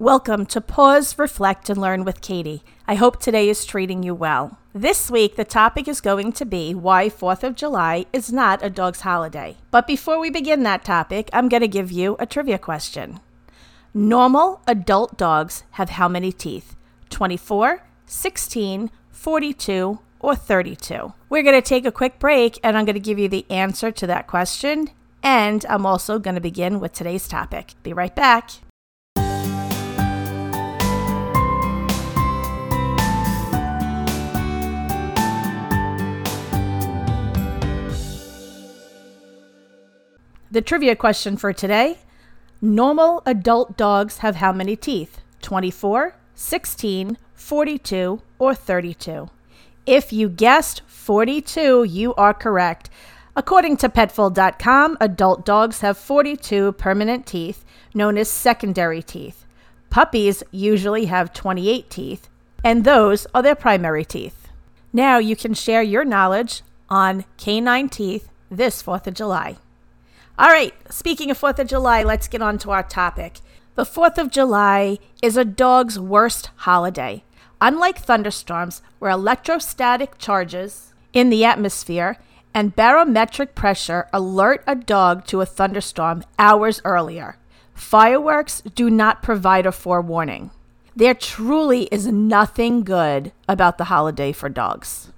Welcome to Pause, Reflect, and Learn with Katie. I hope today is treating you well. This week, the topic is going to be why 4th of July is not a dog's holiday. But before we begin that topic, I'm going to give you a trivia question. Normal adult dogs have how many teeth? 24, 16, 42, or 32? We're going to take a quick break and I'm going to give you the answer to that question. And I'm also going to begin with today's topic. Be right back. The trivia question for today Normal adult dogs have how many teeth? 24, 16, 42, or 32? If you guessed 42, you are correct. According to Petful.com, adult dogs have 42 permanent teeth, known as secondary teeth. Puppies usually have 28 teeth, and those are their primary teeth. Now you can share your knowledge on canine teeth this 4th of July. All right, speaking of 4th of July, let's get on to our topic. The 4th of July is a dog's worst holiday. Unlike thunderstorms, where electrostatic charges in the atmosphere and barometric pressure alert a dog to a thunderstorm hours earlier, fireworks do not provide a forewarning. There truly is nothing good about the holiday for dogs.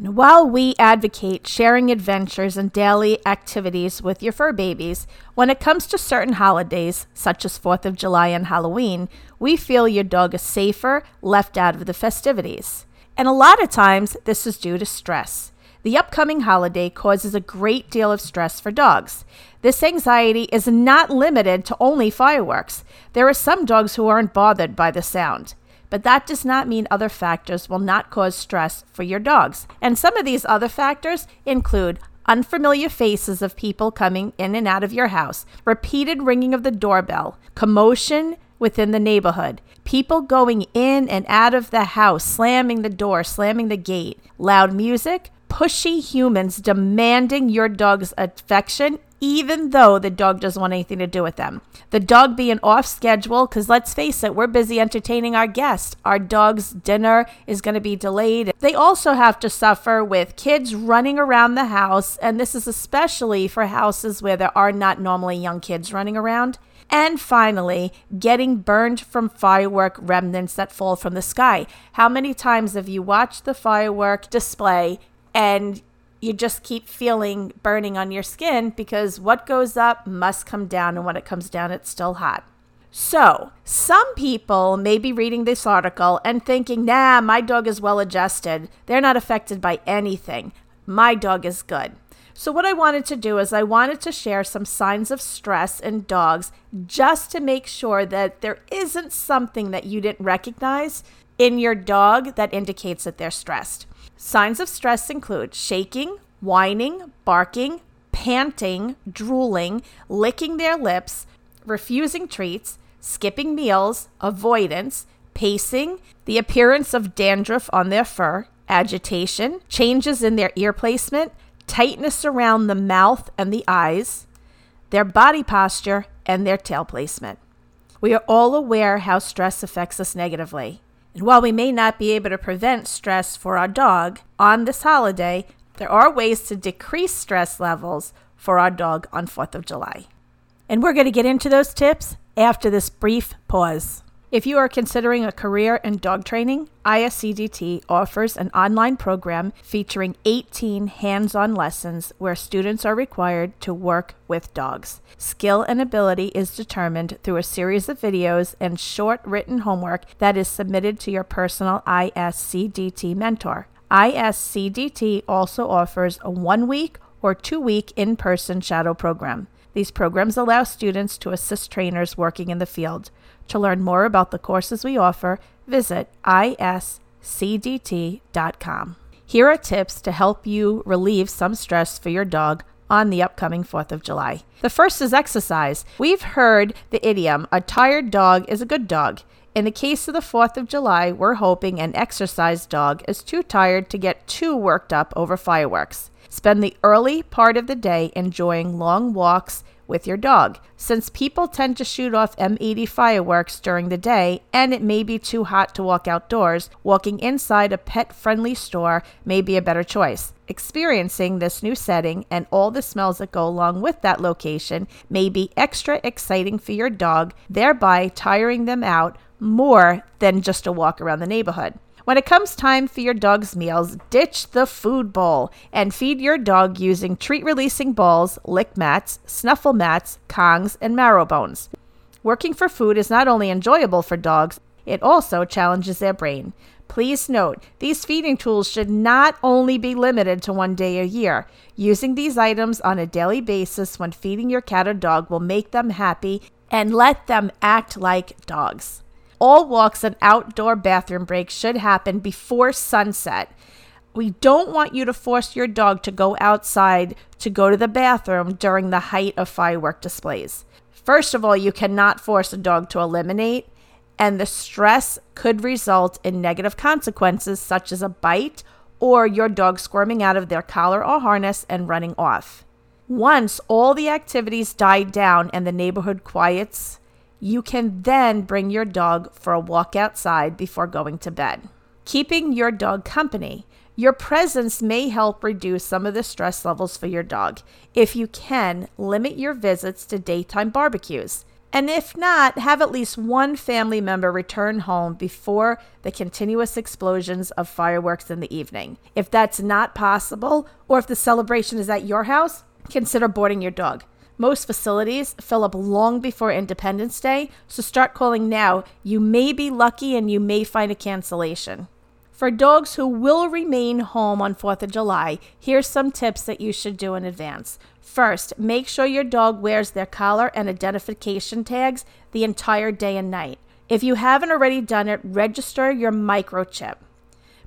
While we advocate sharing adventures and daily activities with your fur babies, when it comes to certain holidays, such as 4th of July and Halloween, we feel your dog is safer left out of the festivities. And a lot of times, this is due to stress. The upcoming holiday causes a great deal of stress for dogs. This anxiety is not limited to only fireworks. There are some dogs who aren't bothered by the sound but that does not mean other factors will not cause stress for your dogs. And some of these other factors include unfamiliar faces of people coming in and out of your house, repeated ringing of the doorbell, commotion within the neighborhood, people going in and out of the house, slamming the door, slamming the gate, loud music, pushy humans demanding your dog's affection even though the dog doesn't want anything to do with them. The dog being off schedule, because let's face it, we're busy entertaining our guests. Our dog's dinner is going to be delayed. They also have to suffer with kids running around the house, and this is especially for houses where there are not normally young kids running around. And finally, getting burned from firework remnants that fall from the sky. How many times have you watched the firework display and you just keep feeling burning on your skin because what goes up must come down, and when it comes down, it's still hot. So, some people may be reading this article and thinking, nah, my dog is well adjusted. They're not affected by anything. My dog is good. So, what I wanted to do is, I wanted to share some signs of stress in dogs just to make sure that there isn't something that you didn't recognize in your dog that indicates that they're stressed. Signs of stress include shaking, whining, barking, panting, drooling, licking their lips, refusing treats, skipping meals, avoidance, pacing, the appearance of dandruff on their fur, agitation, changes in their ear placement, tightness around the mouth and the eyes, their body posture, and their tail placement. We are all aware how stress affects us negatively. And while we may not be able to prevent stress for our dog on this holiday, there are ways to decrease stress levels for our dog on 4th of July. And we're going to get into those tips after this brief pause. If you are considering a career in dog training, ISCDT offers an online program featuring 18 hands on lessons where students are required to work with dogs. Skill and ability is determined through a series of videos and short written homework that is submitted to your personal ISCDT mentor. ISCDT also offers a one week or two week in person shadow program. These programs allow students to assist trainers working in the field. To learn more about the courses we offer, visit iscdt.com. Here are tips to help you relieve some stress for your dog on the upcoming 4th of July. The first is exercise. We've heard the idiom, a tired dog is a good dog. In the case of the 4th of July, we're hoping an exercise dog is too tired to get too worked up over fireworks. Spend the early part of the day enjoying long walks with your dog. Since people tend to shoot off M80 fireworks during the day and it may be too hot to walk outdoors, walking inside a pet friendly store may be a better choice. Experiencing this new setting and all the smells that go along with that location may be extra exciting for your dog, thereby tiring them out more than just a walk around the neighborhood. When it comes time for your dog's meals, ditch the food bowl and feed your dog using treat releasing balls, lick mats, snuffle mats, kongs, and marrow bones. Working for food is not only enjoyable for dogs, it also challenges their brain. Please note, these feeding tools should not only be limited to one day a year. Using these items on a daily basis when feeding your cat or dog will make them happy and let them act like dogs. All walks and outdoor bathroom breaks should happen before sunset. We don't want you to force your dog to go outside to go to the bathroom during the height of firework displays. First of all, you cannot force a dog to eliminate, and the stress could result in negative consequences such as a bite or your dog squirming out of their collar or harness and running off. Once all the activities die down and the neighborhood quiets, you can then bring your dog for a walk outside before going to bed. Keeping your dog company. Your presence may help reduce some of the stress levels for your dog. If you can, limit your visits to daytime barbecues. And if not, have at least one family member return home before the continuous explosions of fireworks in the evening. If that's not possible, or if the celebration is at your house, consider boarding your dog. Most facilities fill up long before Independence Day, so start calling now. You may be lucky and you may find a cancellation. For dogs who will remain home on 4th of July, here's some tips that you should do in advance. First, make sure your dog wears their collar and identification tags the entire day and night. If you haven't already done it, register your microchip.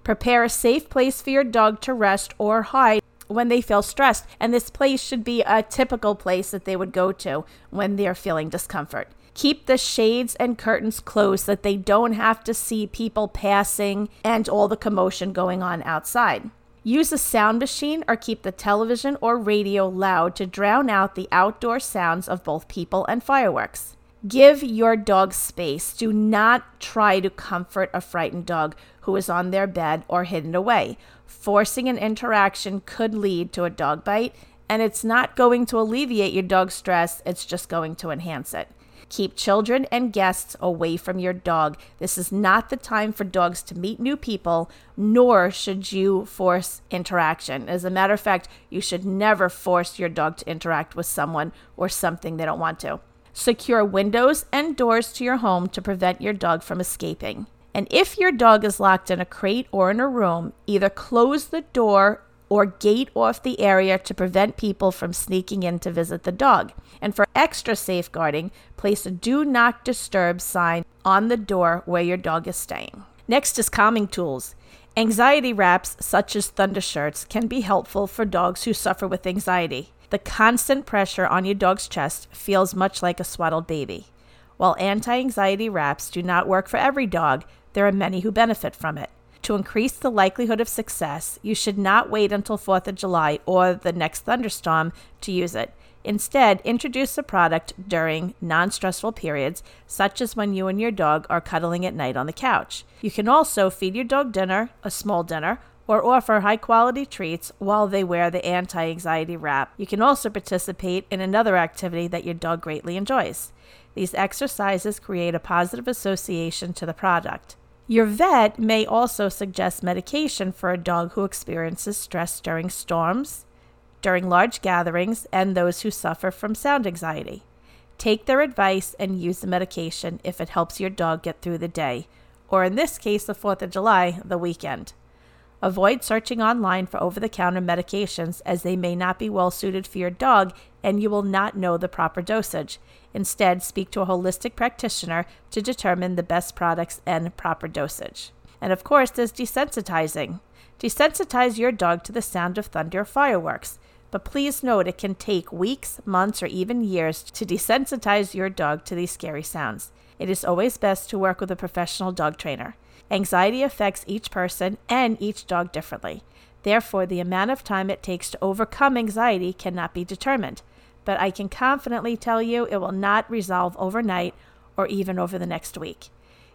Prepare a safe place for your dog to rest or hide when they feel stressed. And this place should be a typical place that they would go to when they're feeling discomfort. Keep the shades and curtains closed so that they don't have to see people passing and all the commotion going on outside. Use a sound machine or keep the television or radio loud to drown out the outdoor sounds of both people and fireworks. Give your dog space. Do not try to comfort a frightened dog who is on their bed or hidden away. Forcing an interaction could lead to a dog bite, and it's not going to alleviate your dog's stress, it's just going to enhance it. Keep children and guests away from your dog. This is not the time for dogs to meet new people, nor should you force interaction. As a matter of fact, you should never force your dog to interact with someone or something they don't want to. Secure windows and doors to your home to prevent your dog from escaping. And if your dog is locked in a crate or in a room, either close the door or gate off the area to prevent people from sneaking in to visit the dog. And for extra safeguarding, place a do not disturb sign on the door where your dog is staying. Next is calming tools. Anxiety wraps, such as thunder shirts, can be helpful for dogs who suffer with anxiety. The constant pressure on your dog's chest feels much like a swaddled baby. While anti anxiety wraps do not work for every dog, there are many who benefit from it. To increase the likelihood of success, you should not wait until 4th of July or the next thunderstorm to use it. Instead, introduce the product during non stressful periods, such as when you and your dog are cuddling at night on the couch. You can also feed your dog dinner, a small dinner, or offer high quality treats while they wear the anti anxiety wrap. You can also participate in another activity that your dog greatly enjoys. These exercises create a positive association to the product. Your vet may also suggest medication for a dog who experiences stress during storms, during large gatherings, and those who suffer from sound anxiety. Take their advice and use the medication if it helps your dog get through the day, or in this case, the 4th of July, the weekend. Avoid searching online for over the counter medications as they may not be well suited for your dog and you will not know the proper dosage. Instead, speak to a holistic practitioner to determine the best products and proper dosage. And of course, there's desensitizing. Desensitize your dog to the sound of thunder or fireworks. But please note it can take weeks, months, or even years to desensitize your dog to these scary sounds. It is always best to work with a professional dog trainer. Anxiety affects each person and each dog differently. Therefore, the amount of time it takes to overcome anxiety cannot be determined. But I can confidently tell you it will not resolve overnight or even over the next week.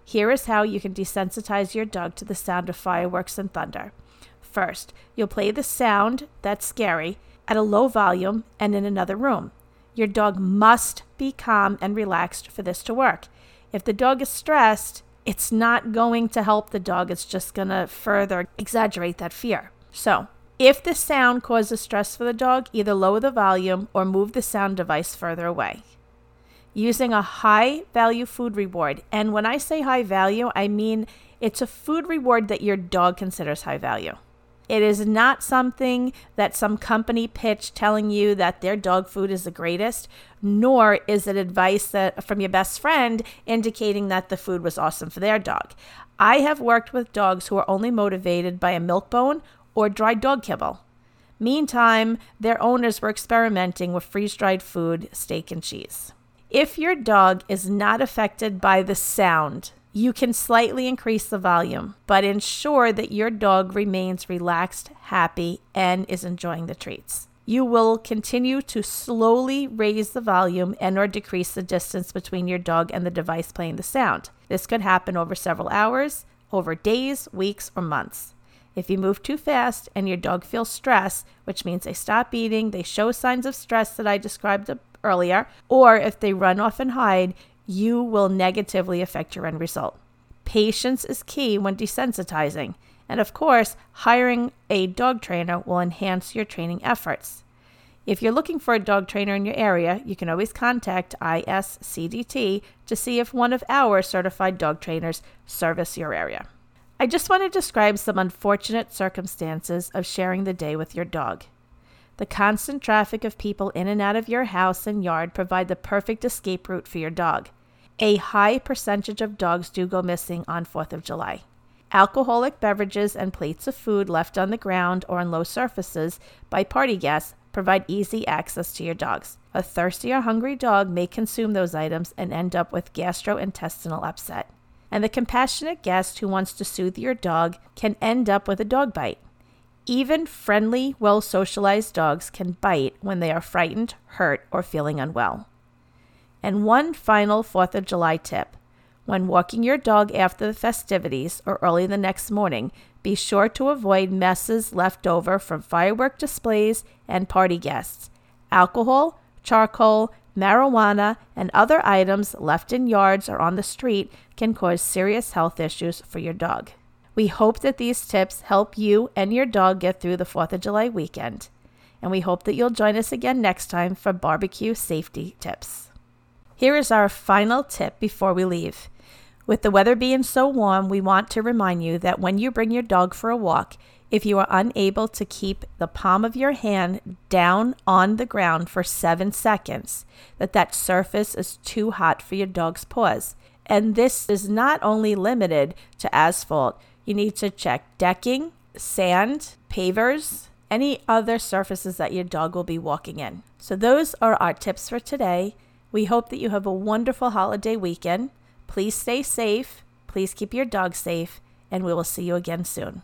Here is how you can desensitize your dog to the sound of fireworks and thunder. First, you'll play the sound that's scary at a low volume and in another room. Your dog must be calm and relaxed for this to work. If the dog is stressed, it's not going to help the dog. It's just going to further exaggerate that fear. So, if the sound causes stress for the dog, either lower the volume or move the sound device further away. Using a high value food reward. And when I say high value, I mean it's a food reward that your dog considers high value. It is not something that some company pitched telling you that their dog food is the greatest, nor is it advice that from your best friend indicating that the food was awesome for their dog. I have worked with dogs who are only motivated by a milk bone or dried dog kibble. Meantime, their owners were experimenting with freeze dried food, steak, and cheese. If your dog is not affected by the sound, you can slightly increase the volume, but ensure that your dog remains relaxed, happy, and is enjoying the treats. You will continue to slowly raise the volume and or decrease the distance between your dog and the device playing the sound. This could happen over several hours, over days, weeks, or months. If you move too fast and your dog feels stress, which means they stop eating, they show signs of stress that I described earlier, or if they run off and hide, you will negatively affect your end result. Patience is key when desensitizing. And of course, hiring a dog trainer will enhance your training efforts. If you're looking for a dog trainer in your area, you can always contact ISCDT to see if one of our certified dog trainers service your area. I just want to describe some unfortunate circumstances of sharing the day with your dog. The constant traffic of people in and out of your house and yard provide the perfect escape route for your dog. A high percentage of dogs do go missing on 4th of July. Alcoholic beverages and plates of food left on the ground or on low surfaces by party guests provide easy access to your dogs. A thirsty or hungry dog may consume those items and end up with gastrointestinal upset and the compassionate guest who wants to soothe your dog can end up with a dog bite. Even friendly, well socialized dogs can bite when they are frightened, hurt, or feeling unwell. And one final 4th of July tip when walking your dog after the festivities or early the next morning, be sure to avoid messes left over from firework displays and party guests. Alcohol, charcoal, marijuana, and other items left in yards or on the street can cause serious health issues for your dog. We hope that these tips help you and your dog get through the 4th of July weekend. And we hope that you'll join us again next time for barbecue safety tips. Here is our final tip before we leave. With the weather being so warm, we want to remind you that when you bring your dog for a walk, if you are unable to keep the palm of your hand down on the ground for seven seconds, that that surface is too hot for your dog's paws. And this is not only limited to asphalt. You need to check decking, sand, pavers, any other surfaces that your dog will be walking in. So those are our tips for today. We hope that you have a wonderful holiday weekend. Please stay safe. Please keep your dog safe, and we will see you again soon.